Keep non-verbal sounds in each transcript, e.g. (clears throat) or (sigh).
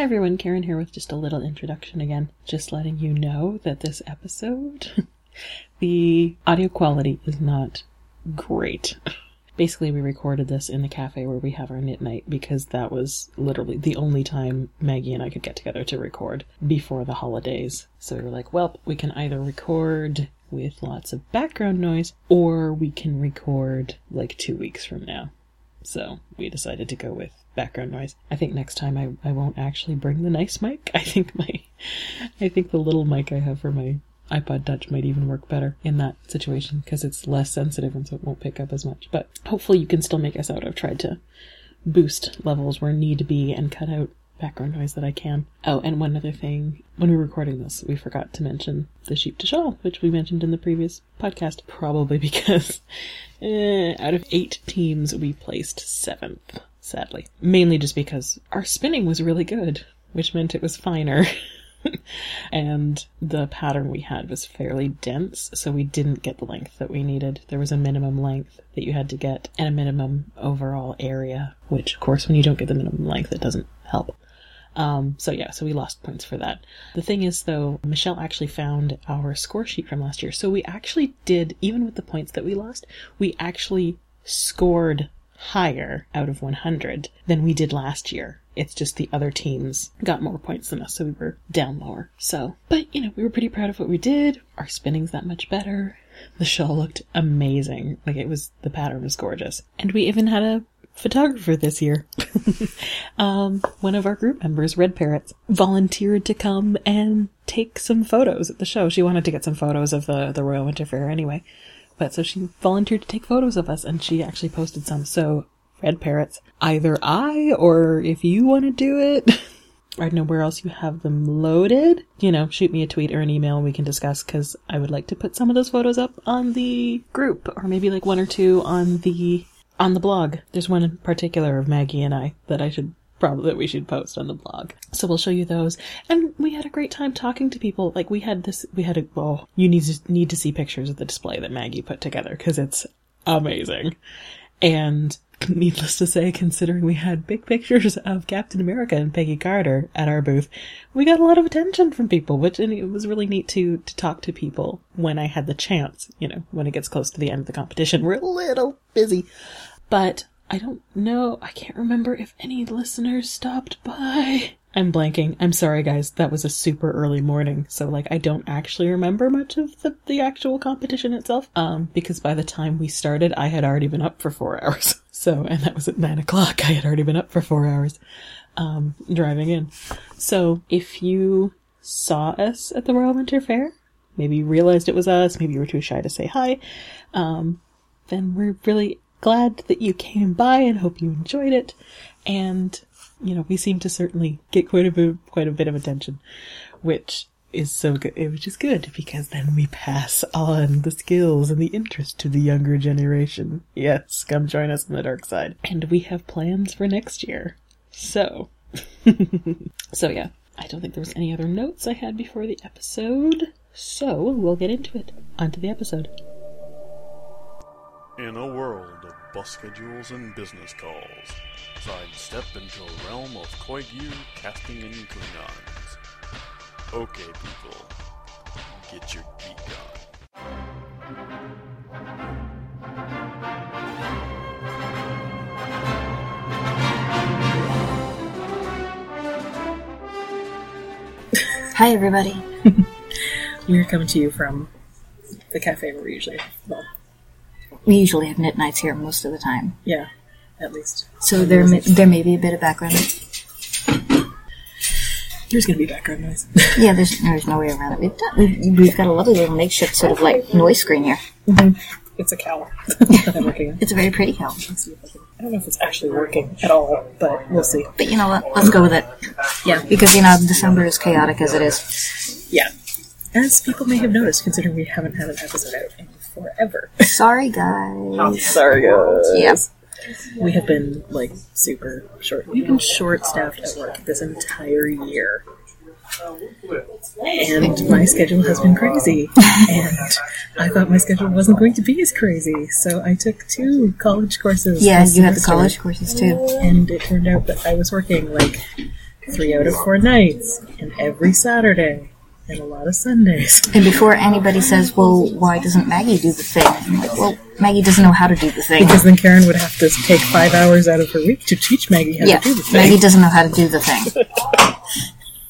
Hi everyone, Karen here with just a little introduction again. Just letting you know that this episode, (laughs) the audio quality is not great. Basically, we recorded this in the cafe where we have our knit night because that was literally the only time Maggie and I could get together to record before the holidays. So we were like, well, we can either record with lots of background noise or we can record like two weeks from now. So we decided to go with background noise. I think next time I, I won't actually bring the nice mic. (laughs) I think my I think the little mic I have for my iPod Touch might even work better in that situation because it's less sensitive and so it won't pick up as much. But hopefully you can still make us out. I've tried to boost levels where need be and cut out background noise that I can. Oh, and one other thing. When we were recording this, we forgot to mention the sheep to shawl, which we mentioned in the previous podcast, probably (laughs) because eh, out of eight teams, we placed seventh sadly. Mainly just because our spinning was really good, which meant it was finer. (laughs) and the pattern we had was fairly dense, so we didn't get the length that we needed. There was a minimum length that you had to get and a minimum overall area, which, of course, when you don't get the minimum length, it doesn't help. Um, so yeah, so we lost points for that. The thing is though, Michelle actually found our score sheet from last year. So we actually did, even with the points that we lost, we actually scored higher out of 100 than we did last year. It's just the other teams got more points than us, so we were down lower. So, but you know, we were pretty proud of what we did. Our spinning's that much better. The shawl looked amazing. Like it was, the pattern was gorgeous. And we even had a photographer this year. (laughs) um, one of our group members, Red Parrots, volunteered to come and take some photos at the show. She wanted to get some photos of the, the Royal Winter Fair anyway. But so she volunteered to take photos of us and she actually posted some. So, red parrots, either I or if you want to do it, (laughs) I don't know where else you have them loaded. You know, shoot me a tweet or an email and we can discuss because I would like to put some of those photos up on the group or maybe like one or two on the on the blog. There's one in particular of Maggie and I that I should probably that we should post on the blog. So we'll show you those. And we had a great time talking to people. Like we had this, we had a, well, you need to, need to see pictures of the display that Maggie put together because it's amazing. And needless to say, considering we had big pictures of Captain America and Peggy Carter at our booth, we got a lot of attention from people, which and it was really neat to to talk to people when I had the chance. You know, when it gets close to the end of the competition, we're a little busy, but I don't know. I can't remember if any listeners stopped by. I'm blanking. I'm sorry, guys. That was a super early morning, so like I don't actually remember much of the, the actual competition itself. Um, because by the time we started, I had already been up for four (laughs) hours. So, and that was at nine o'clock. I had already been up for four hours, um, driving in. So, if you saw us at the Royal Winter Fair, maybe you realized it was us, maybe you were too shy to say hi, um, then we're really glad that you came by and hope you enjoyed it. And, you know, we seem to certainly get quite a bit, quite a bit of attention, which is so good, eh, which is good because then we pass on the skills and the interest to the younger generation. Yes, come join us on the dark side. And we have plans for next year. So, (laughs) so yeah, I don't think there was any other notes I had before the episode. So we'll get into it. Onto the episode. In a world of bus schedules and business calls, sidestep into a realm of Koigu casting and Klingons. Okay, people, get your geek on. Hi, everybody. (laughs) We're coming to you from the cafe where we usually, well, We usually have knit nights here most of the time, yeah, at least. so there may, there may be a bit of background. Noise. There's gonna be background noise. (laughs) Yeah, there's there's no way around it. We've, done, we've, we've got a lovely little makeshift sort of like noise screen here. Mm-hmm. it's a cow (laughs) I'm working on. (laughs) It's a very pretty cow. Let's see if I I don't know if it's actually working at all, but we'll see. But you know what? Let's go with it Yeah, because you know December is chaotic as it is. yeah. As people may have noticed, considering we haven't had an episode out in forever. Sorry, guys. I'm Sorry, guys. Yeah. We have been like super short. We've been short staffed at work this entire year. And my schedule has been crazy. and I thought my schedule wasn't going to be as crazy. So I took two college courses. Yeah, you had the college courses too. And it turned out that I was working like three out of four nights, and every Saturday, and a lot of Sundays. And before anybody says, well, why doesn't Maggie do the thing? I'm like, well, Maggie doesn't know how to do the thing. Because then Karen would have to take five hours out of her week to teach Maggie how yeah, to do the thing. Maggie doesn't know how to do the thing. (laughs)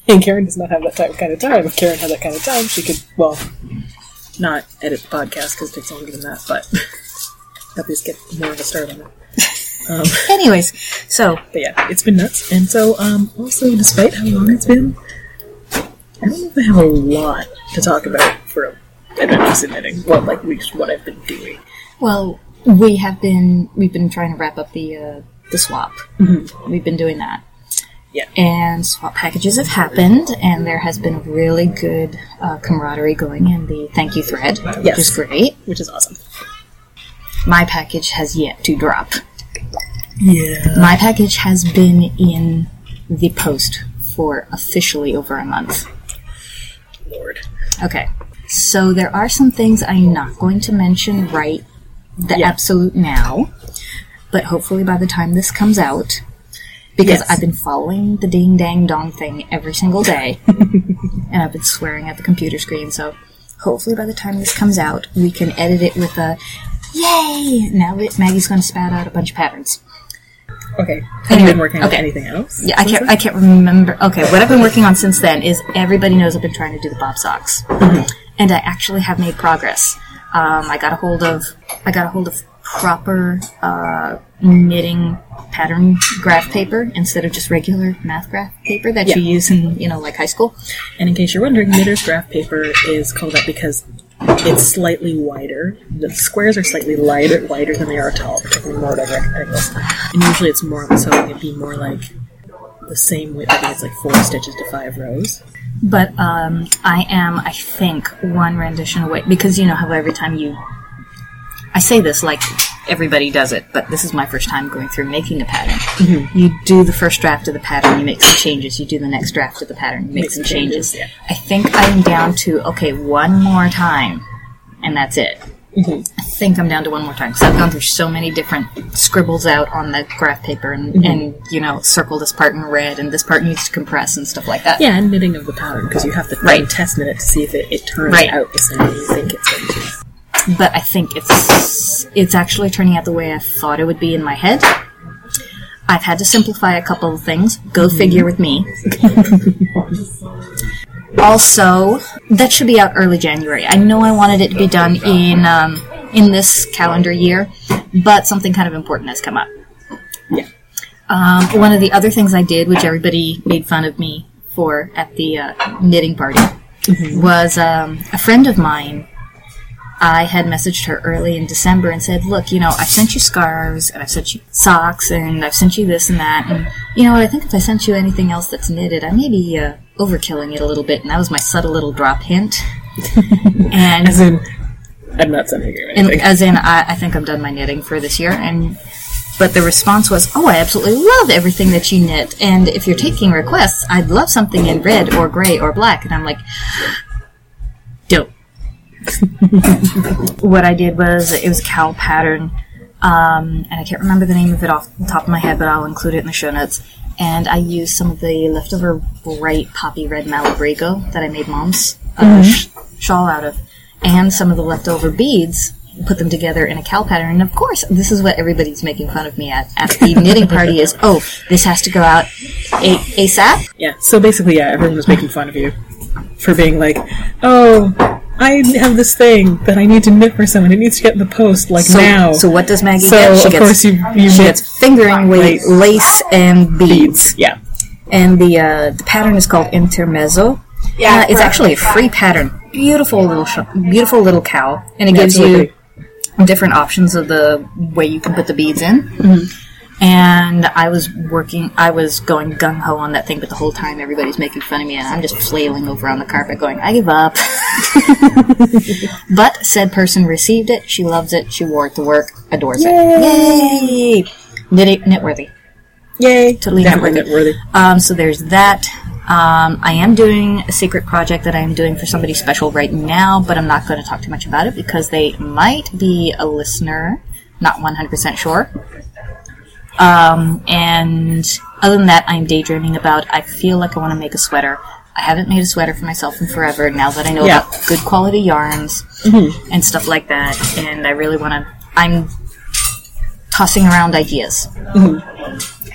And Karen does not have that type, kind of time. If Karen had that kind of time, she could, well, not edit the podcast because it takes longer than that, but (laughs) at least get more of a start on it. Um, (laughs) Anyways, so but yeah, it's been nuts. And so, um, also, despite how long it's been, I don't know if I have a lot to talk about for adventure submitting. Well, like, at least what I've been doing. Well, we have been we've been trying to wrap up the uh, the swap. We've been doing that. Yeah. And swap packages have happened, and there has been really good uh, camaraderie going in the thank you thread, which is great. Which is awesome. My package has yet to drop. Yeah. My package has been in the post for officially over a month. Lord. Okay. So there are some things I'm not going to mention right the absolute now, but hopefully by the time this comes out, because Yes. I've been following the ding dang dong thing every single day, (laughs) and I've been swearing at the computer screen. So hopefully by the time this comes out, we can edit it with a yay! Now Maggie's going to spat out a bunch of patterns. Okay. Have you been working on okay. anything else? Yeah, I can't. then? I can't remember. Okay, what I've been working on since then is everybody knows I've been trying to do the bob socks, and I actually have made progress. Um, I got a hold of. I got a hold of proper uh, knitting pattern graph paper instead of just regular math graph paper that you use in you know like high school. And in case you're wondering, knitter's graph paper is called that because it's slightly wider. The squares are slightly lighter, wider than they are tall, particularly more rectangles. And usually it's more so it'd be more like the same width. I think it's like four stitches to five rows. But um, I am, I think, one rendition away because you know how every time you, I say this like everybody does it, but this is my first time going through making a pattern. Mm-hmm. You do the first draft of the pattern, you make some changes. You do the next draft of the pattern, you make, some some changes. changes, yeah. I think I'm down to okay, one more time, and that's it. Mm-hmm. I think I'm down to one more time. So I've gone through so many different scribbles out on the graph paper, and, mm-hmm. and you know, circle this part in red, and this part needs to compress and stuff like that. Yeah, and knitting of the pattern because you have to Right. test knit it to see if it, it turns Right. out the same way you think it's going to. But I think it's it's actually turning out the way I thought it would be in my head. I've had to simplify a couple of things. Go figure with me. also, that should be out early January. I know I wanted it to be done in um, in this calendar year, but something kind of important has come up. Yeah. Um, one of the other things I did, which everybody made fun of me for at the uh, knitting party, was um, a friend of mine I had messaged her early in December and said, "Look, you know, I've sent you scarves and I've sent you socks and I've sent you this and that, and you know, I think if I sent you anything else that's knitted, I may be uh, overkilling it a little bit." And that was my subtle little drop hint. (laughs) and As in, I'm not sending you and anything. as in, I, I think I'm done my knitting for this year. And but the response was, "Oh, I absolutely love everything that you knit, and if you're taking requests, I'd love something in red or gray or black." And I'm like. (laughs) what I did was it was a cowl pattern, um, and I can't remember the name of it off the top of my head, but I'll include it in the show notes. And I used some of the leftover bright poppy red Malabrigo that I made mom's uh, sh- shawl out of, and some of the leftover beads. Put them together in a cowl pattern, and of course, this is what everybody's making fun of me at at the knitting party. Is oh, this has to go out a- ASAP. Yeah. So basically, yeah, everyone was making fun of you for being like, "Oh, I have this thing that I need to knit for someone. It needs to get in the post like So, now." so what does Maggie So, get? She of gets course you you she gets fingering weight, Lace. lace and beads. Yeah. and the uh, the pattern is called Intermezzo. Yeah, it's actually a free pattern. Beautiful little, sh- beautiful little cow, and it Yeah, gives it's really you different options of the way you can put the beads in. And I was working, I was going gung ho on that thing, but the whole time everybody's making fun of me, and I'm just flailing over on the carpet, going, "I give up." (laughs) but said person received it. She loves it. She wore it to work. Adores it. Yay! Knit knitworthy. Yay! Totally knitworthy. knitworthy. Um, so there's that. Um, I am doing a secret project that I am doing for somebody special right now, but I'm not going to talk too much about it because they might be a listener. Not 100% sure. Um, and other than that, I'm daydreaming about. I feel like I want to make a sweater. I haven't made a sweater for myself in forever. Now that I know Yeah. about good quality yarns and stuff like that, and I really want to. I'm tossing around ideas.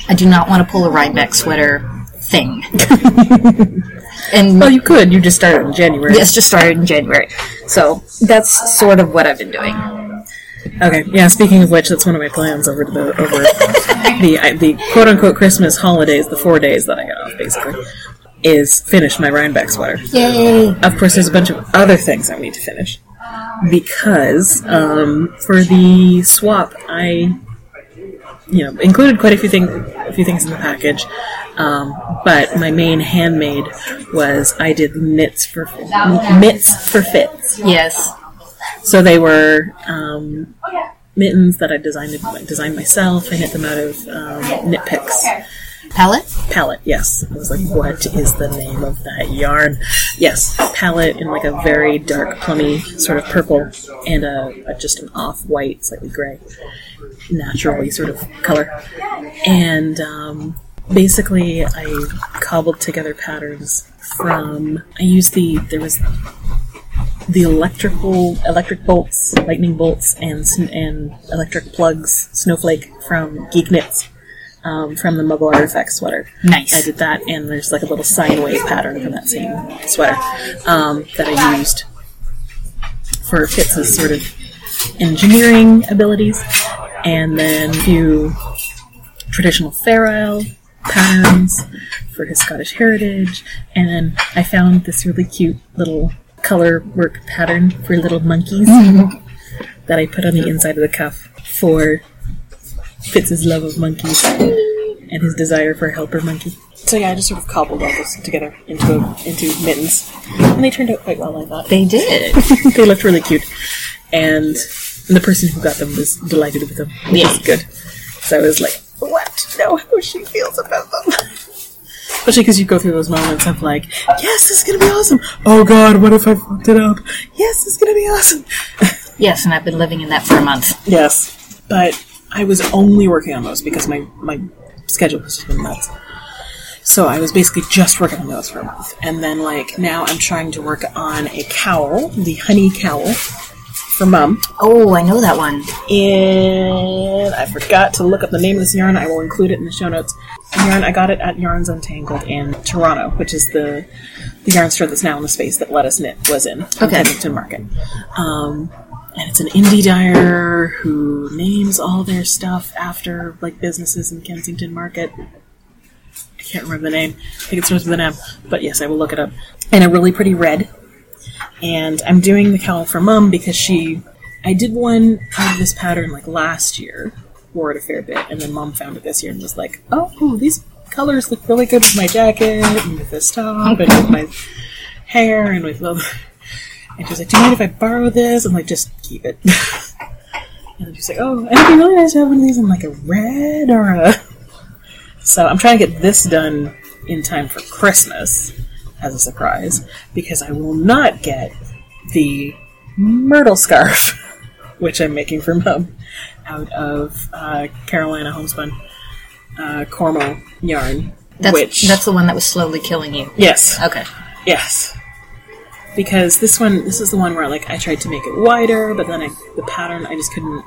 I do not want to pull a Rhinebeck sweater thing. (laughs) and Well, you could. You just started in January. Yes, just started in January. So that's sort of what I've been doing. Okay. Yeah. Speaking of which, that's one of my plans over the over the I- the quote unquote Christmas holidays, the four days that I get off, basically, is finish my Rhinebeck sweater. Yay! Of course, there's a bunch of other things I need to finish because um, for the swap, I you know included quite a few things a few things in the package. Um, but my main handmade was I did knits for mitts for fits. Yes. So they were um, mittens that I designed designed myself. I knit them out of um, Knit Picks Palette? palette. Yes, I was like, what is the name of that yarn? Yes, palette in like a very dark, plummy sort of purple and a, a just an off white, slightly gray, naturally sort of color. And um, basically, I cobbled together patterns from. I used the there was the electrical electric bolts, lightning bolts, and and electric plugs, snowflake from Geek Knits. Um, from the Muggle Artifact sweater. Nice. I did that, and there's like a little sine wave pattern from that same sweater um, that I used for Fitz's sort of engineering abilities, and then a few traditional Isle patterns for his Scottish heritage, and then I found this really cute little color work pattern for little monkeys (laughs) that I put on the inside of the cuff for Fitz's love of monkeys and his desire for a helper monkey. So yeah, I just sort of cobbled all this together into a, into mittens, and they turned out quite well. I thought They did. (laughs) they looked really cute, and the person who got them was delighted with them, which Yeah. good. So I was like, "What? Know how she feels about them." (laughs) Especially because you go through those moments of like, "Yes, this is gonna be awesome." Oh God, what if I fucked it up? Yes, it's gonna be awesome. (laughs) yes, and I've been living in that for a month. Yes, but I was only working on those because my my schedule has just been nuts. So I was basically just working on those for a month, and then like now I'm trying to work on a cowl, the honey cowl for mum. Oh, I know that one. And I forgot to look up the name of this yarn. I will include it in the show notes. Yarn I got it at Yarns Untangled in Toronto, which is the the yarn store that's now in the space that Let Us Knit was in, in Okay. Kensington Market. Um, and it's an indie dyer who names all their stuff after like businesses in Kensington Market. I can't remember the name. I think it starts with an M, but yes, I will look it up. And a really pretty red. And I'm doing the cowl for mum because she. I did one of this pattern like last year, wore it a fair bit, and then mom found it this year and was like, "Oh, ooh, these colors look really good with my jacket and with this top and with my hair and with the." And she's like, "Do you mind if I borrow this?" I'm like, "Just keep it." (laughs) and she's like, "Oh, it'd be really nice to have one of these in like a red or a." So I'm trying to get this done in time for Christmas as a surprise because I will not get the myrtle scarf, (laughs) which I'm making for mom, out of uh, Carolina homespun uh, Cormo yarn. That's which that's the one that was slowly killing you. yes, Okay. yes, because this one, this is the one where like I tried to make it wider, but then I, the pattern I just couldn't,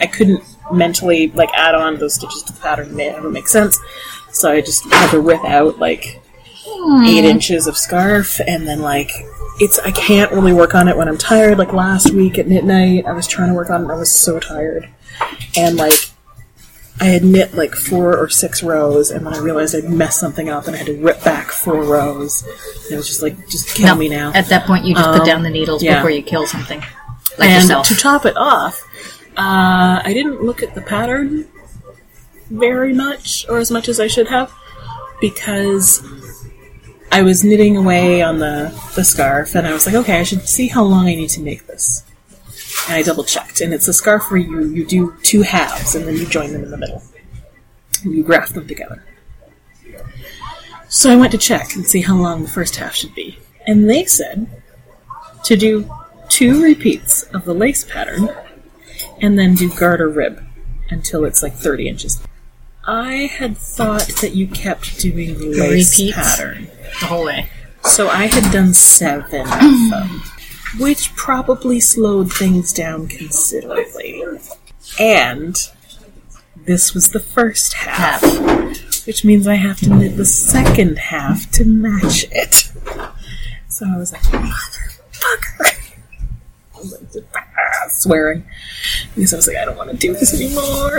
I couldn't mentally like add on those stitches to the pattern and it ever make sense. So I just had to rip out like eight inches of scarf, and then like it's I can't really work on it when I'm tired. Like last week at midnight, I was trying to work on it. I was so tired, and like I had knit like four or six rows, and then I realized I'd messed something up, and I had to rip back four rows. And it was just like, just kill No, me now. At that point, you just Um, put down the needles yeah. before you kill something, like and yourself. to top it off, uh, I didn't look at the pattern very much, or as much as I should have, because I was knitting away on the, the scarf, and I was like, okay, I should see how long I need to make this. And I double checked, and it's a scarf where you, you do two halves, and then you join them in the middle. And you graft them together. So I went to check and see how long the first half should be. And they said to do two repeats of the lace pattern and then do garter rib until it's like 30 inches. I had thought that you kept doing the lace Repeats? pattern. The whole way. So I had done seven of (clears throat) them, which probably slowed things down considerably. And this was the first half, Half. which means I have to knit the second half to match it. So I was like, motherfucker. I was like, ah, swearing. Because I was like, I don't want to do this anymore.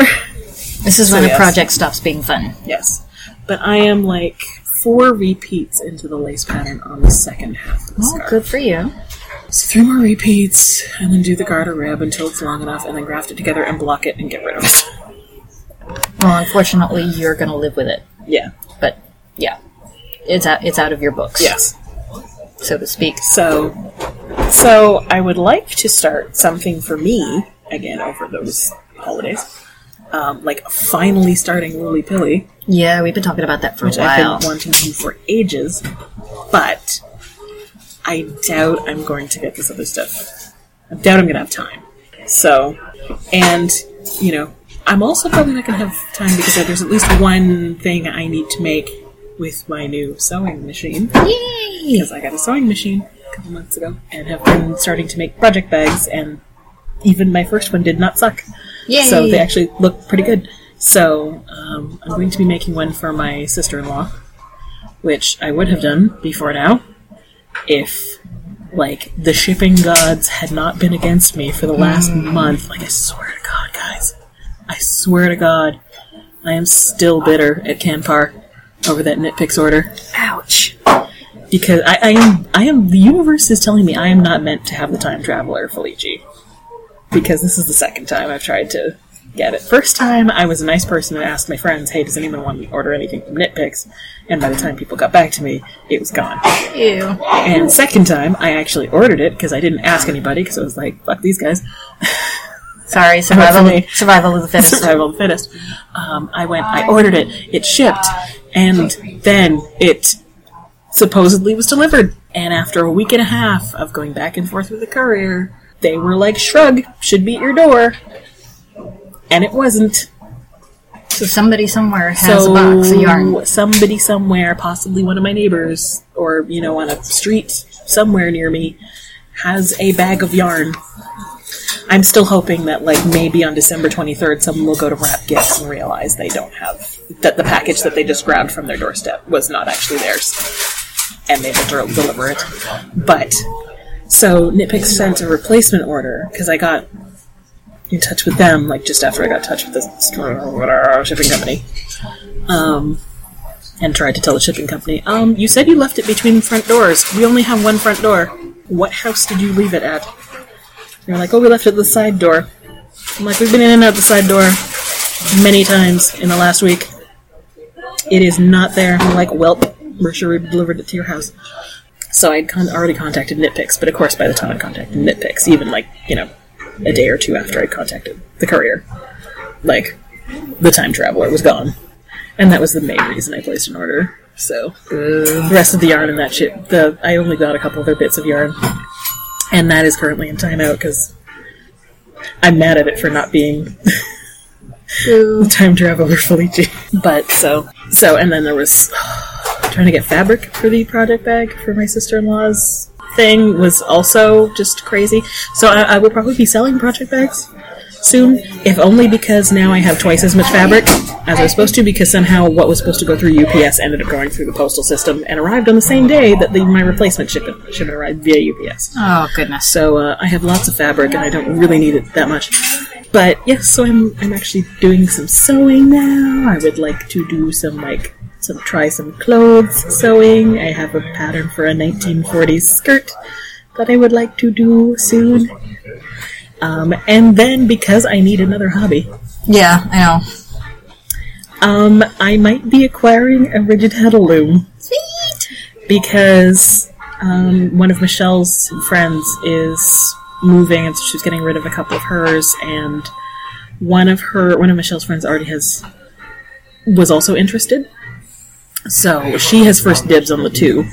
This is So when yes. a project stops being fun. Yes. But I am like four repeats into the lace pattern on the second half of the Oh, scarf. good for you. So three more repeats, and then do the garter rib until it's long enough, and then graft it together and block it and get rid of it. (laughs) Well, unfortunately, you're going to live with it. yeah. But yeah, it's out. It's out of your books, Yes. so to speak. So, so I would like to start something for me again over those holidays. Um, like finally starting Lily Pilly, Yeah, we've been talking about that for which a I've while. been wanting to do for ages, but I doubt I'm going to get this other stuff. I doubt I'm going to have time. So, and you know, I'm also probably not going to have time because there's at least one thing I need to make with my new sewing machine Yay! because I got a sewing machine a couple months ago and have been starting to make project bags and even my first one did not suck. Yay! So they actually look pretty good. So um, I'm going to be making one for my sister-in-law, which I would have done before now if like the shipping gods had not been against me for the last month. Like I swear to God, guys, I swear to God, I am still bitter at Canpar over that Knit Picks order. Ouch. Because I, I am, I am. The universe is telling me I am not meant to have the time traveler Felici because this is the second time I've tried to get it. First time, I was a nice person and asked my friends, "Hey, does anyone want to order anything from Knit Picks?" And by the time people got back to me, it was gone. Ew. And second time, I actually ordered it because I didn't ask anybody because I was like, "Fuck these guys." Sorry, (laughs) survival. Survival of the fittest. Survival of the fittest. Um, I went, I ordered it, it shipped, and then it supposedly was delivered. And after a week and a half of going back and forth with the courier, they were like, shrug, should be at your door. And it wasn't. So somebody somewhere has so a box of yarn. somebody somewhere, possibly one of my neighbors, or, you know, on a street somewhere near me, has a bag of yarn. I'm still hoping that, like, maybe on December 23rd, someone will go to wrap gifts and realize they don't have, that the package that they just grabbed from their doorstep was not actually theirs. And they will del- deliver it. But, so Knit Pick sent a replacement order, because I got in touch with them, like, just after I got in touch with the shipping company. Um, and tried to tell the shipping company, um, you said you left it between front doors. We only have one front door. What house did you leave it at? They're like, oh, we left it at the side door. I'm like, we've been in and out the side door many times in the last week. It is not there. I'm like, well, we're sure we delivered it to your house. So I'd con- already contacted Knit Picks, but of course, by the time I contacted Knit Picks, even like, you know, a day or two after I contacted the courier, like, the time traveler was gone. And that was the main reason I placed an order. So, the rest of the yarn and that shit, the I only got a couple other bits of yarn and that is currently in timeout because I'm mad at it for not being (laughs) time traveler Felici. But so so, and then there was trying to get fabric for the project bag for my sister in law's thing was also just crazy. So I, I will probably be selling project bags soon, if only because now I have twice as much fabric as I was supposed to, because somehow what was supposed to go through UPS ended up going through the postal system and arrived on the same day that the, my replacement shipment should have arrived via UPS. Oh goodness. So uh, I have lots of fabric, and I don't really need it that much. But yes, so I'm I'm actually doing some sewing now. I would like to do some like some try some clothes sewing. I have a pattern for a 1940s skirt that I would like to do soon. Um, and then because I need another hobby, Yeah, I know. um, I might be acquiring a rigid heddle loom Sweet. because um, one of Michelle's friends is moving, and so she's getting rid of a couple of hers, and one of her, one of Michelle's friends already has was also interested. So she has first dibs on the two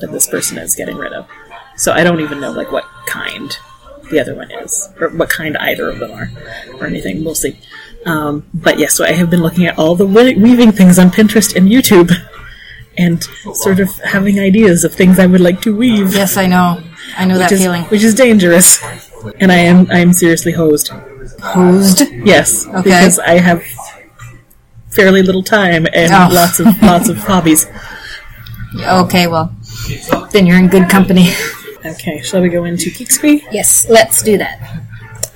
that this person is getting rid of. So I don't even know like what kind the other one is, or what kind either of them are, or anything. We'll see. Um, but yes, so I have been looking at all the weaving things on Pinterest and YouTube, and sort of having ideas of things I would like to weave. Yes, I know. I know that which feeling. which is dangerous. And I am I am seriously hosed. Posed. Yes, Okay. because I have fairly little time and Oh. lots of lots of hobbies. (laughs) Okay, well, then you're in good company. Okay, shall we go into Geeksby? Yes, let's do that.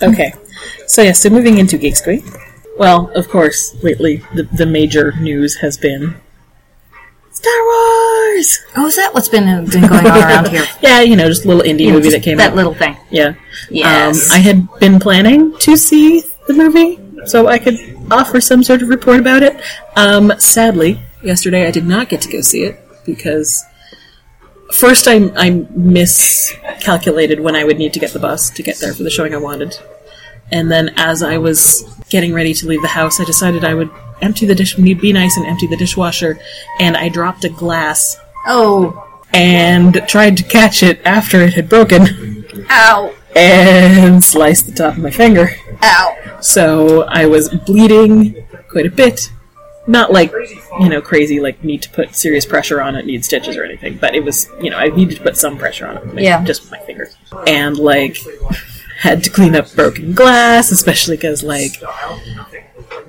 Okay, so yeah, so moving into Geeksby. Well, of course, lately the, the major news has been Star Wars. Oh, is that what's been uh, been going on around here? (laughs) Yeah, you know, just a little indie movie that came that out. That little thing. Yeah. Yes. Um, I had been planning to see the movie, so I could offer some sort of report about it. Um, sadly, yesterday I did not get to go see it because first I, I miscalculated when I would need to get the bus to get there for the showing I wanted. And then as I was getting ready to leave the house, I decided I would empty the dish, be nice and empty the dishwasher, and I dropped a glass Oh, and tried to catch it after it had broken ow, and sliced the top of my finger. Ow. So I was bleeding quite a bit. Not like, you know, crazy, like need to put serious pressure on it, need stitches or anything, but it was, you know, I needed to put some pressure on it. like, Yeah. Just with my fingers. And, like, had to clean up broken glass, especially because, like,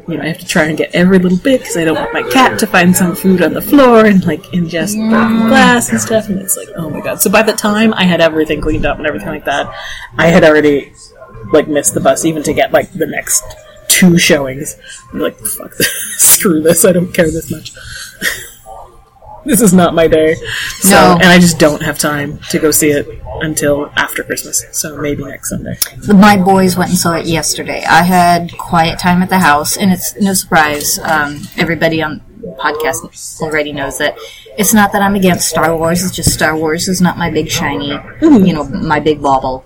you know, I have to try and get every little bit because I don't want my cat to find some food on the floor and, like, ingest broken glass and stuff. And it's like, oh my god. So by the time I had everything cleaned up and everything like that, I had already like missed the bus even to get like the next two showings. I'm like, fuck this. (laughs) Screw this. I don't care this much. (laughs) this is not my day. So, No. and I just don't have time to go see it until after Christmas. So maybe next Sunday. My boys went and saw it yesterday. I had quiet time at the house, and it's no surprise. Um, everybody on the podcast already knows that it's not that I'm against Star Wars. It's just Star Wars is not my big shiny, you know, my big bauble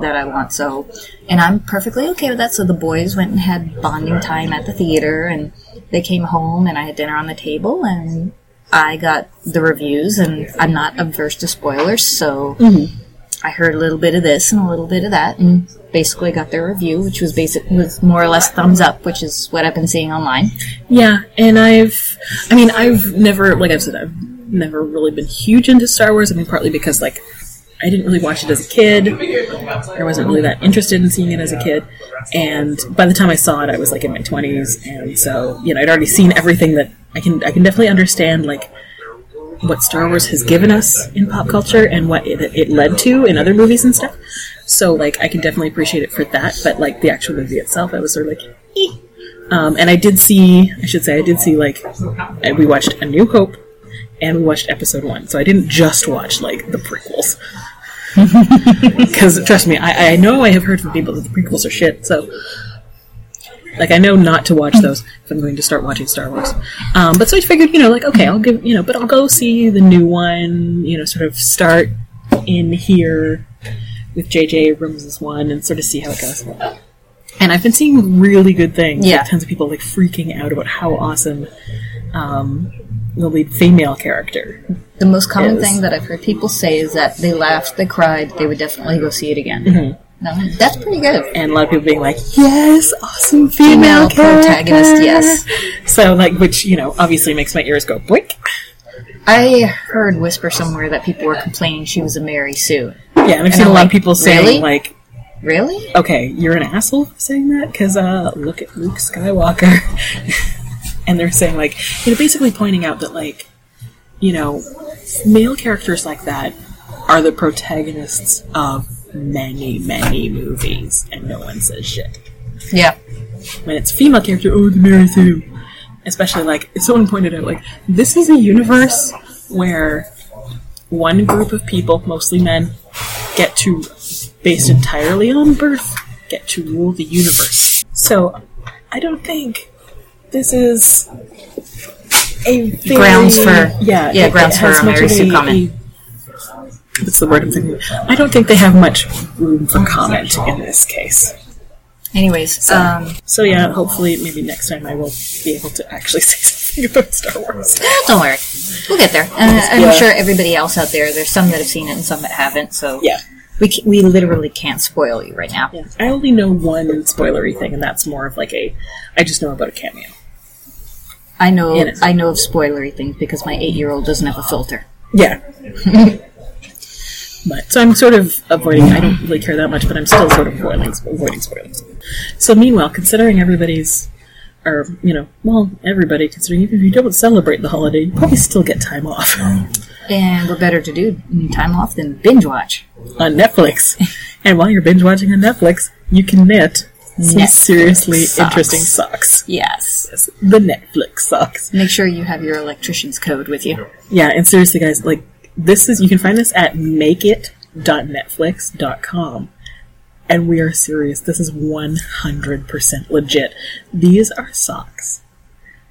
that I want. So, and I'm perfectly okay with that. So the boys went and had bonding time at the theater, and they came home, and I had dinner on the table, and I got the reviews, and I'm not averse to spoilers, so. Mm-hmm. I heard a little bit of this and a little bit of that, and basically got their review, which was basic was more or less thumbs up, which is what I've been seeing online. Yeah, and I've, I mean, I've never, like I've said, I've never really been huge into Star Wars. I mean, partly because, like, I didn't really watch it as a kid. I wasn't really that interested in seeing it as a kid. And by the time I saw it, I was, like, in my 20s. And so, you know, I'd already seen everything that I can, I can definitely understand, like, what Star Wars has given us in pop culture and what it, it led to in other movies and stuff. So, like, I can definitely appreciate it for that. But, like, the actual movie itself, I was sort of like, eh. Um, and I did see, I should say, I did see like, we watched A New Hope, and we watched Episode One. So I didn't just watch like the prequels, (laughs) because trust me, I, I know I have heard from people that the prequels are shit. So, like, I know not to watch those if I'm going to start watching Star Wars. Um, but so I figured, you know, like, okay, I'll give, you know, but I'll go see the new one. You know, sort of start in here with J.J. Abrams' one and sort of see how it goes. And I've been seeing really good things. Yeah. Like, tons of people like freaking out about how awesome um, the lead female character. The most common Yes. thing that I've heard people say is that they laughed, they cried, they would definitely go see it again. No, that's pretty good. And a lot of people being like, yes, awesome female, Female protagonist, yes. So, like, which, you know, obviously makes my ears go boink. I heard whisper somewhere that people were complaining she was a Mary Sue. Yeah, and I've And seen I'm a lot like, of people saying, really? like, Really? okay, you're an asshole for saying that because uh, look at Luke Skywalker, (laughs) and they're saying like, you know, basically pointing out that like, you know, male characters like that are the protagonists of many, many movies, and no one says shit. Yeah. When it's a female character, oh, the Mary Sue. Especially like someone pointed out, like this is a universe where one group of people, mostly men, get to, based entirely on birth, get to rule the universe. So, I don't think this is a very, Grounds for- yeah, yeah, it- grounds it for a Mary Sue comment. What's the word I'm thinking? I don't think they have much room for comment in this case. Anyways, um, So yeah, hopefully maybe next time I will be able to actually (laughs) say something about Star Wars. don't worry. We'll get there. And I'm Yeah. sure everybody else out there, there's some that have seen it and some that haven't, so Yeah. We we literally can't spoil you right now. Yeah. I only know one spoilery thing, and that's more of like a. I just know about a cameo. I know. I know of spoilery things because my eight year old doesn't have a filter. Yeah. (laughs) but so I'm sort of avoiding. I don't really care that much, but I'm still sort of avoiding avoiding spoilers. So meanwhile, considering everybody's, or you know, well, everybody considering even if you don't celebrate the holiday, you probably still get time off And what better to do time off than binge watch? on Netflix. and while you're binge watching on Netflix, you can knit Netflix seriously interesting socks. Yes. Yes, the Netflix socks. Make sure you have your electrician's code with you. Yeah, and seriously, guys, like this is you can find this at makeit.netflix.com. And we are serious. This is 100% legit. These are socks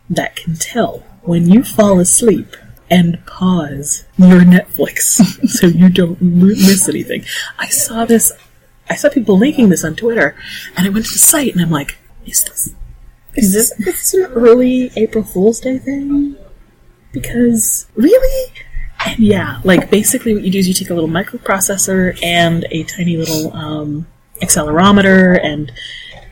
that can tell when you fall asleep and pause your Netflix (laughs) so you don't miss anything. I saw this, I saw people linking this on Twitter, and I went to the site and I'm like, is this, is this, is an early April Fool's Day thing? Because, really? And yeah, like basically what you do is you take a little microprocessor and a tiny little um, accelerometer, and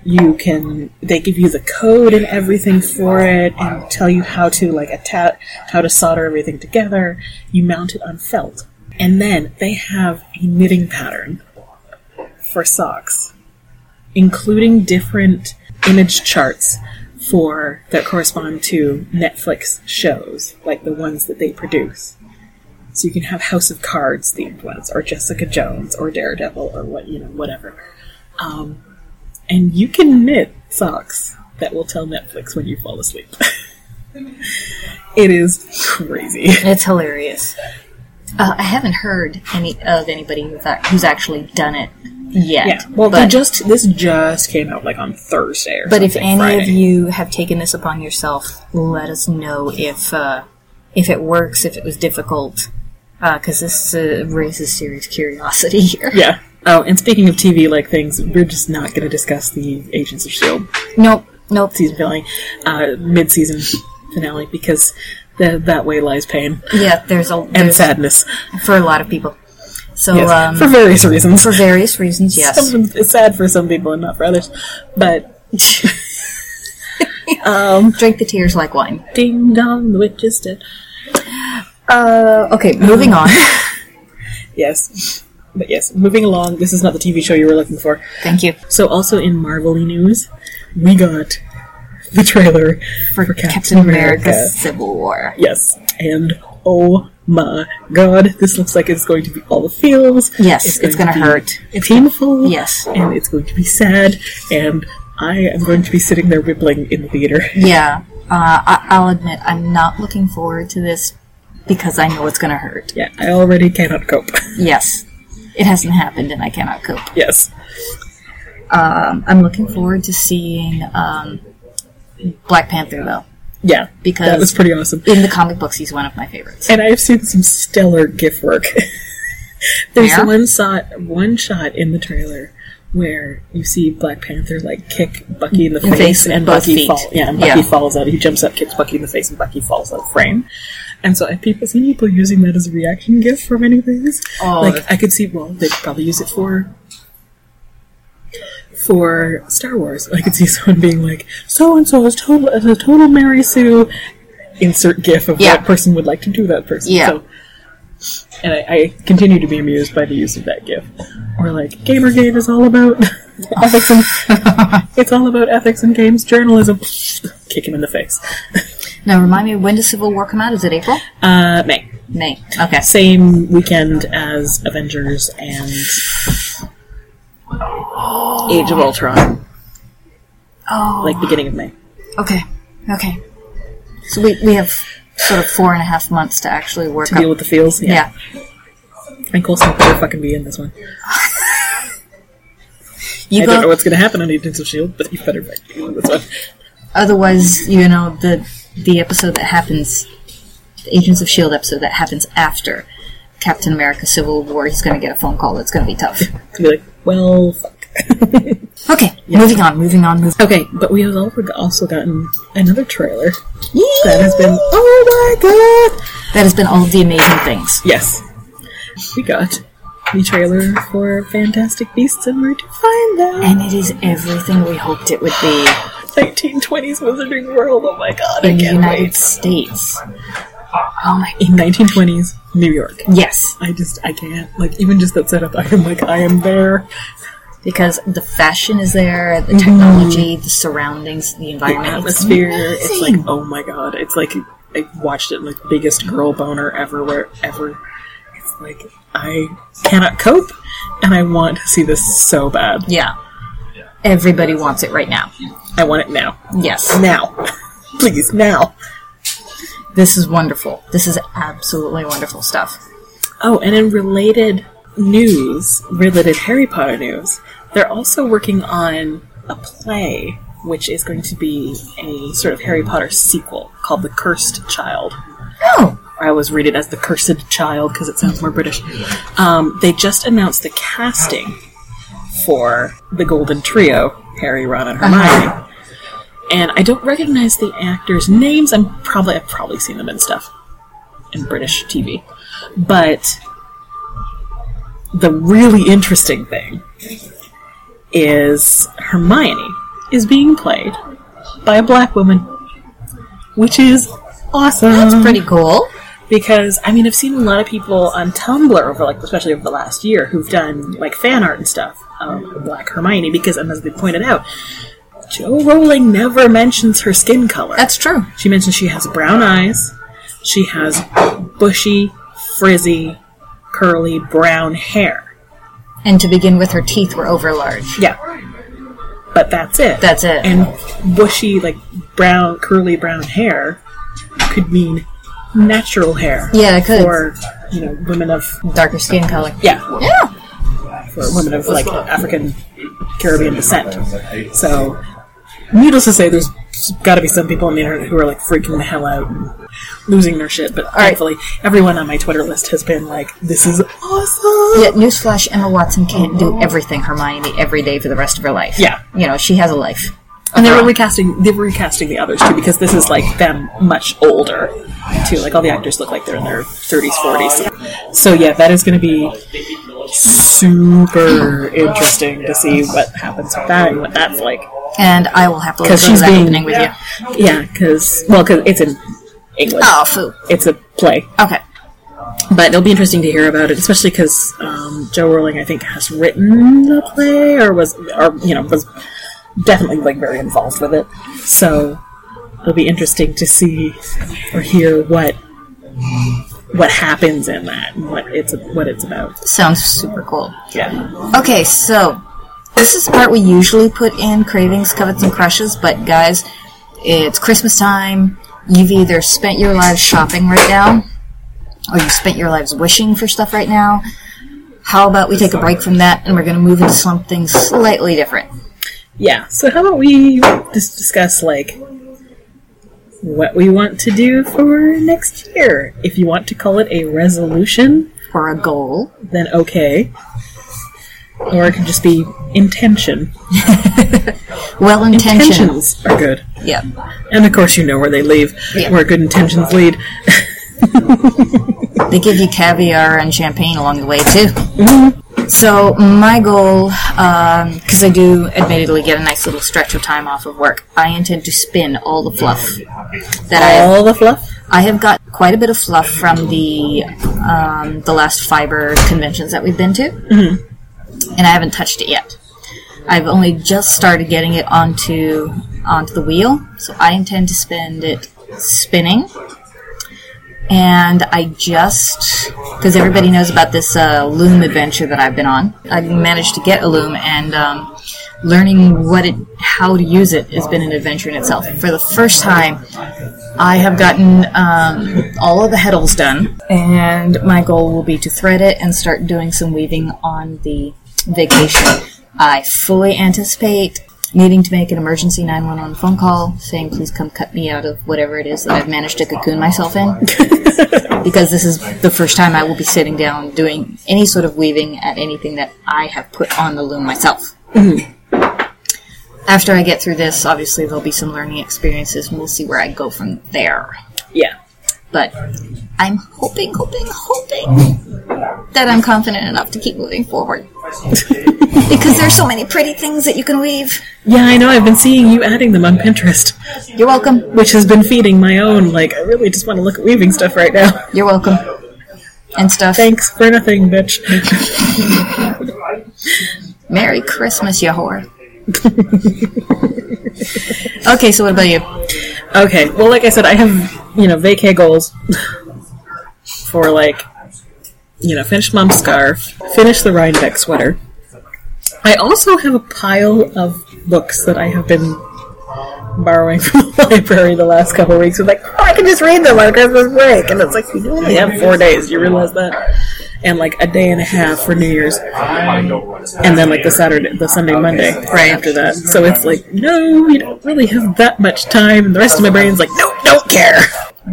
you can. They give you the code and everything for it, and tell you how to like attach, how to solder everything together. You mount it on felt, and then they have a knitting pattern for socks, including different image charts for that correspond to Netflix shows, like the ones that they produce. So you can have House of Cards themed ones, or Jessica Jones, or Daredevil, or what you know, whatever. Um, and you can knit socks that will tell Netflix when you fall asleep. (laughs) it is crazy. (laughs) It's hilarious. Uh, I haven't heard any of anybody who's, who's actually done it yet. Yeah. Well, but, just this just came out like on Thursday or but if any Friday. of you have taken this upon yourself, let us know if uh, if it works, if it was difficult, because this uh, raises serious curiosity (laughs) here. yeah. Oh, and speaking of TV like things, we're just not going to discuss the Agents of Shield Nope, nope. season finale, uh, mid-season finale, because the, that way lies pain Yeah, there's a and there's, sadness. for a lot of people. So Yes, um, for various reasons. for various reasons, yes. Some it's sad for some people and not for others. But (laughs) Drink the tears like wine. ding dong, the witch is dead. Uh, okay, moving on. (laughs) Yes. But yes, moving along. This is not the TV show you were looking for. Thank you So, also in Marvel news, we got the trailer for, for Captain, Captain America. America: Civil War. Yes, and oh my god, this looks like it's going to be all the feels. Yes, it's going gonna to hurt. It's painful. Yes. and it's going to be sad, and I am going to be sitting there rippling in the theater. (laughs) Yeah, uh, I- I'll admit I'm not looking forward to this because I know it's going to hurt. Yeah, I already cannot cope. (laughs) Yes, it hasn't happened and I cannot cope. yes. Um, I'm looking forward to seeing um, Black Panther though, Yeah, because that was pretty awesome. in the comic books he's one of my favorites. And I've seen some stellar GIF work. (laughs) There's Where? one shot, one shot in the trailer where you see Black Panther like kick Bucky in the face, face, and Bucky falls. Yeah, and Bucky Yeah. falls out. He jumps up, kicks Bucky in the face, and Bucky falls out of frame. And so I've people seen people using that as a reaction GIF for many things. Oh, like I could see, well, they could probably use it for for Star Wars. I could see someone being like, "So and so is total is a total Mary Sue." Insert GIF of Yeah. what person would like to do that person. Yeah. So, and I, I continue to be amused by the use of that GIF. Or like, Gamergate is all about (laughs) ethics and it's all about ethics and games journalism. Kick him in the face. Now remind me, when does Civil War come out? Is it April? Uh, May. May. Okay. Same weekend as Avengers and Age of Ultron. Oh, Like beginning of May. okay. Okay. So we, we have sort of four and a half months to actually work To deal up. with the feels. Yeah. And Coulson better fucking be in this one. (laughs) You I don't know go. what's going to happen on Agents of S.H.I.E.L.D., but you better fucking be in this one. Otherwise, you know, the the episode that happens, the Agents of Shield episode that happens after Captain America: Civil War, he's going to get a phone call. It's going to be tough. To (laughs) be like, well, fuck. (laughs) Okay, moving on, moving on, moving. Okay, but we have also also gotten another trailer that has been. Oh my god! That has been all of the amazing things. Yes, we got the trailer for Fantastic Beasts and Where to Find Them. And it is everything we hoped it would be (gasps) 1920s Wizarding World. Oh my god, in I the United wait. States. Oh my In 1920s New York. Yes, I just, I can't. Like, even just that setup, I am like, I am there. because the fashion is there, the mm-hmm. technology, the surroundings, the The environment, atmosphere, It's, it's like, oh my god. It's like, I watched it like biggest girl boner ever, where ever. It's like, I cannot cope, and I want to see this so bad. yeah. Everybody wants it right now. I want it now. Yes, Now. (laughs) Please, now. This is wonderful. This is absolutely wonderful stuff. Oh, and in related news, related Harry Potter news, they're also working on a play which is going to be a sort of Harry Potter sequel called The Cursed Child. Oh, I always read it as The Cursed Child because it sounds more British. Um, they just announced the casting for the Golden Trio Harry, Ron, and Hermione. And I don't recognize the actors' names. I'm probably I've probably seen them in stuff in British TV, but the really interesting thing is Hermione is being played by a black woman, which is awesome. that's pretty cool. Because I mean, I've seen a lot of people on Tumblr over like, especially over the last year, who've done like fan art and stuff um, of Black Hermione. Because, and as they pointed out, Jo Rowling never mentions her skin color. That's true. She mentions she has brown eyes, she has bushy, frizzy, curly brown hair. And to begin with, her teeth were overlarge. Yeah, but that's it. That's it. and bushy, like brown, curly brown hair could mean natural hair. Yeah, it could. For you know, women of Darker skin color. yeah, Yeah. for women of like African Caribbean descent. So, needless to say, there's got to be some people on the internet who are like freaking the hell out and losing their shit. But right. thankfully, everyone on my Twitter list has been like, "This is awesome." Yet, newsflash: Emma Watson can't do everything Hermione every day for the rest of her life. Yeah. you know she has a life. And they were uh-huh. recasting. They were recasting the others too because this is like them much older too. Like all the actors look like they're in their thirties, forties. So yeah, that is going to be super interesting to see what happens with that and what that's like. And I will have to Because she's being opening with you. Yeah, because well, because it's in English. Oh, foo. It's a play, Okay. but it'll be interesting to hear about it, especially because um, Jo Rowling, I think, has written the play or was, or you know, was definitely like very involved with it. So it'll be interesting to see or hear what what happens in that and what it's what it's about. Sounds super cool. Yeah. Okay, so this is the part we usually put in cravings, covets, and crushes, but guys, it's Christmas time. You've either spent your lives shopping right now, or you spent your lives wishing for stuff right now. How about we take a break from that and we're going to move into something slightly different? Yeah. So how about we just discuss like what we want to do for next year? If you want to call it a resolution, Or a goal. then okay. Or it could just be intention. (laughs) Well intentioned. Intentions are good. Yeah. And of course you know where they leave, Yeah. where good intentions lead. (laughs) They give you caviar and champagne along the way too. Mm-hmm. So my goal, um, because I do admittedly get a nice little stretch of time off of work, I intend to spin all the fluff that I. All the fluff? I have got quite a bit of fluff from the um, the last fiber conventions that we've been to, mm-hmm. And I haven't touched it yet. I've only just started getting it onto onto the wheel, so I intend to spend it spinning. And I just, because everybody knows about this uh, loom adventure that I've been on, I managed to get a loom, and um, learning what it, how to use it, has been an adventure in itself. For the first time, I have gotten um, all of the heddles done, and my goal will be to thread it and start doing some weaving on the vacation. I fully anticipate needing to make an emergency 911 phone call saying, please come cut me out of whatever it is that I've managed to cocoon myself in. (laughs) because this is the first time I will be sitting down doing any sort of weaving at anything that I have put on the loom myself. After I get through this, obviously there'll be some learning experiences, and we'll see where I go from there. Yeah. But I'm hoping, hoping, hoping that I'm confident enough to keep moving forward. (laughs) because there's so many pretty things that you can weave. Yeah, I know. I've been seeing you adding them on Pinterest, You're welcome. which has been feeding my own. Like, I really just want to look at weaving stuff right now. You're welcome. And stuff. Thanks for nothing, bitch. (laughs) Merry Christmas, you whore. (laughs) okay, so what about you? Okay, well, like I said, I have, you know, vacay goals for, like, you know, finish Mom's scarf, finish the Rhinebeck sweater. I also have a pile of books that I have been borrowing (laughs) from the library the last couple weeks. With like, oh, I can just read them on Christmas break, and it's like you only have four days. You realize that, and like a day and a half for New Year's, and then like the Saturday, the Sunday, Monday right after that. So it's like, no, you don't really have that much time, and the rest of my brain's like, no, don't care.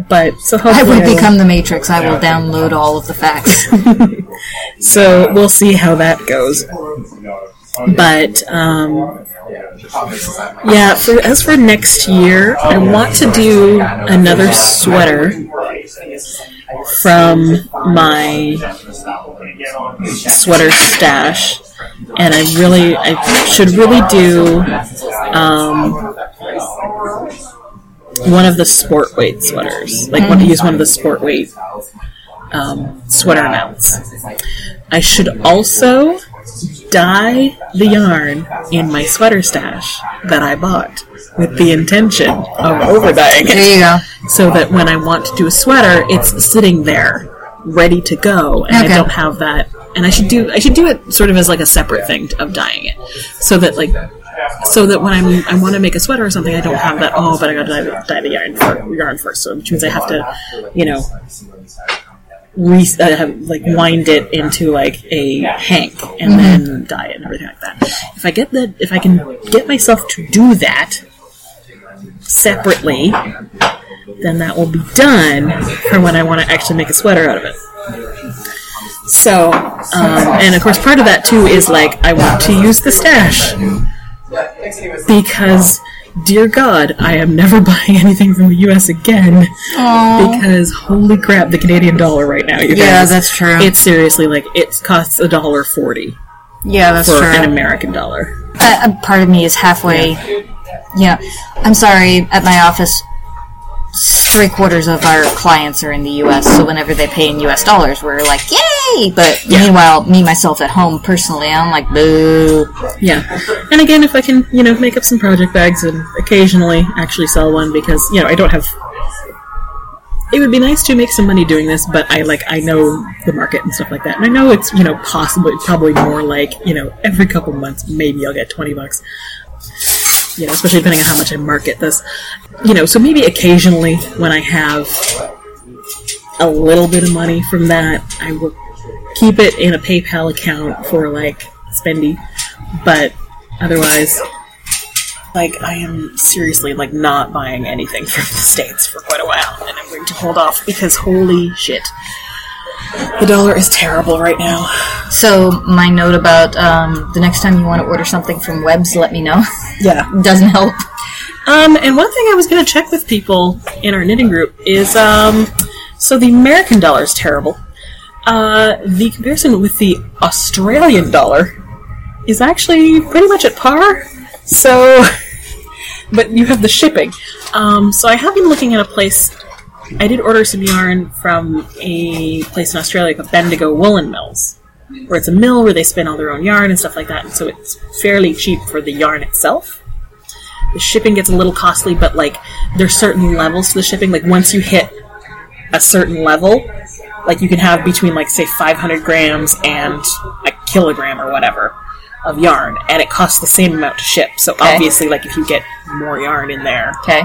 But so I will- become the Matrix. I will download all of the facts. (laughs) So we'll see how that goes. But um, yeah, for as for next year, I want to do another sweater from my sweater stash, and I really, I should really do um, one of the sport weight sweaters. Like, want to use one of the sport weight um, sweater mounts. I should also dye the yarn in my sweater stash that I bought with the intention of overdying it there you go. so that when I want to do a sweater, it's sitting there, ready to go, and Okay. I don't have that. And I should do I should do it sort of as like a separate thing of dyeing it, so that like so that when I'm I want to make a sweater or something, I don't have that. Oh, but I got to dye, the- dye the yarn for, yarn first, so which means I have to, you know. Re- uh, have, like wind it into like a hank and then dye it and everything like that. If I get that, if I can get myself to do that separately, then that will be done for when I want to actually make a sweater out of it. So, um, and of course, part of that too is like I want to use the stash because, dear God, I am never (laughs) buying anything from the U.S. again because holy crap, the Canadian dollar right now. You Yeah, guys, that's true. It's seriously like it costs a dollar forty Yeah, that's for true. an American dollar. uh, a part of me is halfway. Yeah, I'm sorry. At my office, three quarters of our clients are in the U.S. So whenever they pay in U.S. dollars, we're like, "Yay!" But meanwhile, me myself at home personally, I'm like, "Boo." Yeah. And again, if I can, you know, make up some project bags and occasionally actually sell one because, you know, I don't have. It would be nice to make some money doing this, but I like I know the market and stuff like that, and I know it's you know possibly probably more like you know every couple months maybe I'll get twenty bucks, you know, especially depending on how much I market this, you know. So maybe occasionally when I have a little bit of money from that, I will keep it in a PayPal account for like spendy, but otherwise, like I am seriously like not buying anything from the states for quite a while, and I'm going to hold off because holy shit, the dollar is terrible right now. So my note about um, the next time you want to order something from Webs, let me know. Yeah. (laughs) Doesn't help. Um, and one thing I was going to check with people in our knitting group is um, so the American dollar is terrible. Uh, the comparison with the Australian dollar is actually pretty much at par. So, (laughs) but you have the shipping. Um, so I have been looking at a place. I did order some yarn from a place in Australia called Bendigo Woollen Mills, where it's a mill where they spin all their own yarn and stuff like that. And so it's fairly cheap for the yarn itself the shipping gets a little costly, but like there's certain levels to the shipping. Like once you hit a certain level, like you can have between like say 500 grams and a kilogram or whatever of yarn, and it costs the same amount to ship. So obviously, like if you get more yarn in there, Okay.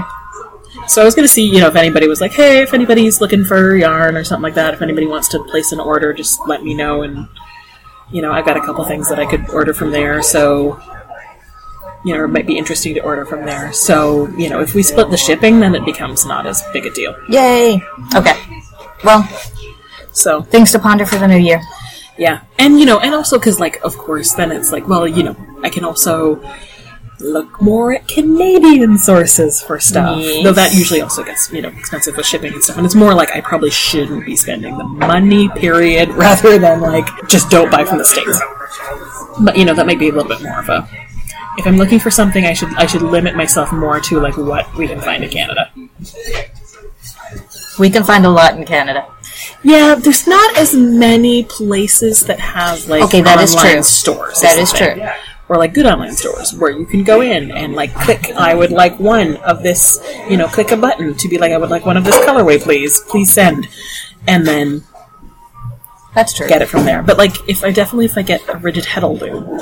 So I was going to see, you know, if anybody was like, hey, if anybody's looking for yarn or something like that, if anybody wants to place an order, just let me know. And, you know, I've got a couple things that I could order from there. So, you know, it might be interesting to order from there. So, you know, if we split the shipping, then it becomes not as big a deal. Yay. Okay. Well, So, things to ponder for the new year. yeah. And, you know, and also because, like, of course, then it's like, well, you know, I can also look more at Canadian sources for stuff. Yes. Though that usually also gets, you know, expensive with shipping and stuff. And it's more like I probably shouldn't be spending the money, period, (laughs) rather than like just don't buy from the States. But you know, that might be a little bit more of a if I'm looking for something I should I should limit myself more to like what we can find in Canada. We can find a lot in Canada. Yeah, there's not as many places that have like Okay, that is online true. stores. That is is true. Or like good online stores where you can go in and like click I would like one of this, you know, click a button to be like I would like one of this colorway please, please send. And then That's true. get it from there. But like if I definitely if I get a rigid heddle loom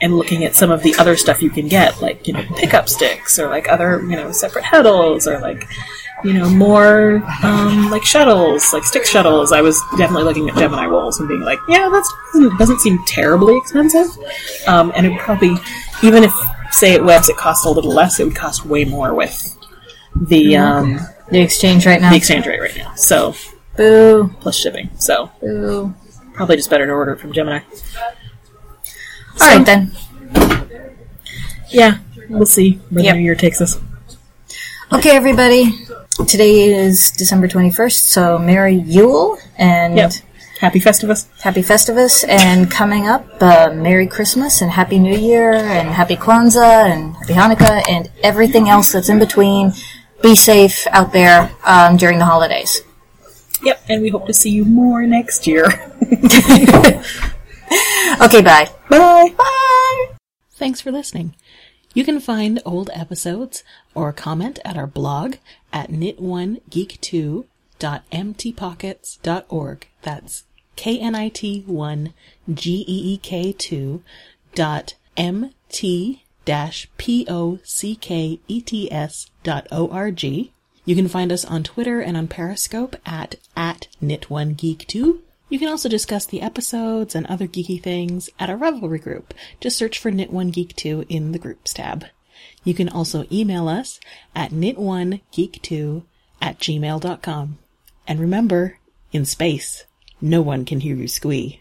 and looking at some of the other stuff you can get, like, you know, pickup sticks or like other, you know, separate heddles or like you know, more um, like shuttles, like stick shuttles. I was definitely looking at Gemini rolls and being like, yeah, that doesn't, doesn't seem terribly expensive. Um, and it would probably, even if, say, at Webs it cost a little less, it would cost way more with the um, The exchange right now. the exchange rate right now. So Boo. plus shipping. So Boo. probably just better to order it from Gemini. All right then. Yeah, we'll see where Yep. the new year takes us. Okay, everybody. Today is December 21st, so Merry Yule and Yep. Happy Festivus. Happy Festivus. And coming up, uh, Merry Christmas and Happy New Year and Happy Kwanzaa and Happy Hanukkah and everything else that's in between. Be safe out there um, during the holidays. Yep, and we hope to see you more next year. (laughs) Okay, bye. Bye. Bye. Thanks for listening. You can find old episodes or comment at our blog at knit1geek2.mt-pockets.org. That's K-N-I-T 1 G-E-E-K 2 dot M-T dash P-O-C-K-E-T-S dot O-R-G. You can find us on Twitter and on Periscope at, at knit1geek2. You can also discuss the episodes and other geeky things at our Ravelry group. Just search for Knit1Geek2 in the groups tab. You can also email us at knit1geek2 at gmail.com. And remember, in space, no one can hear you squee.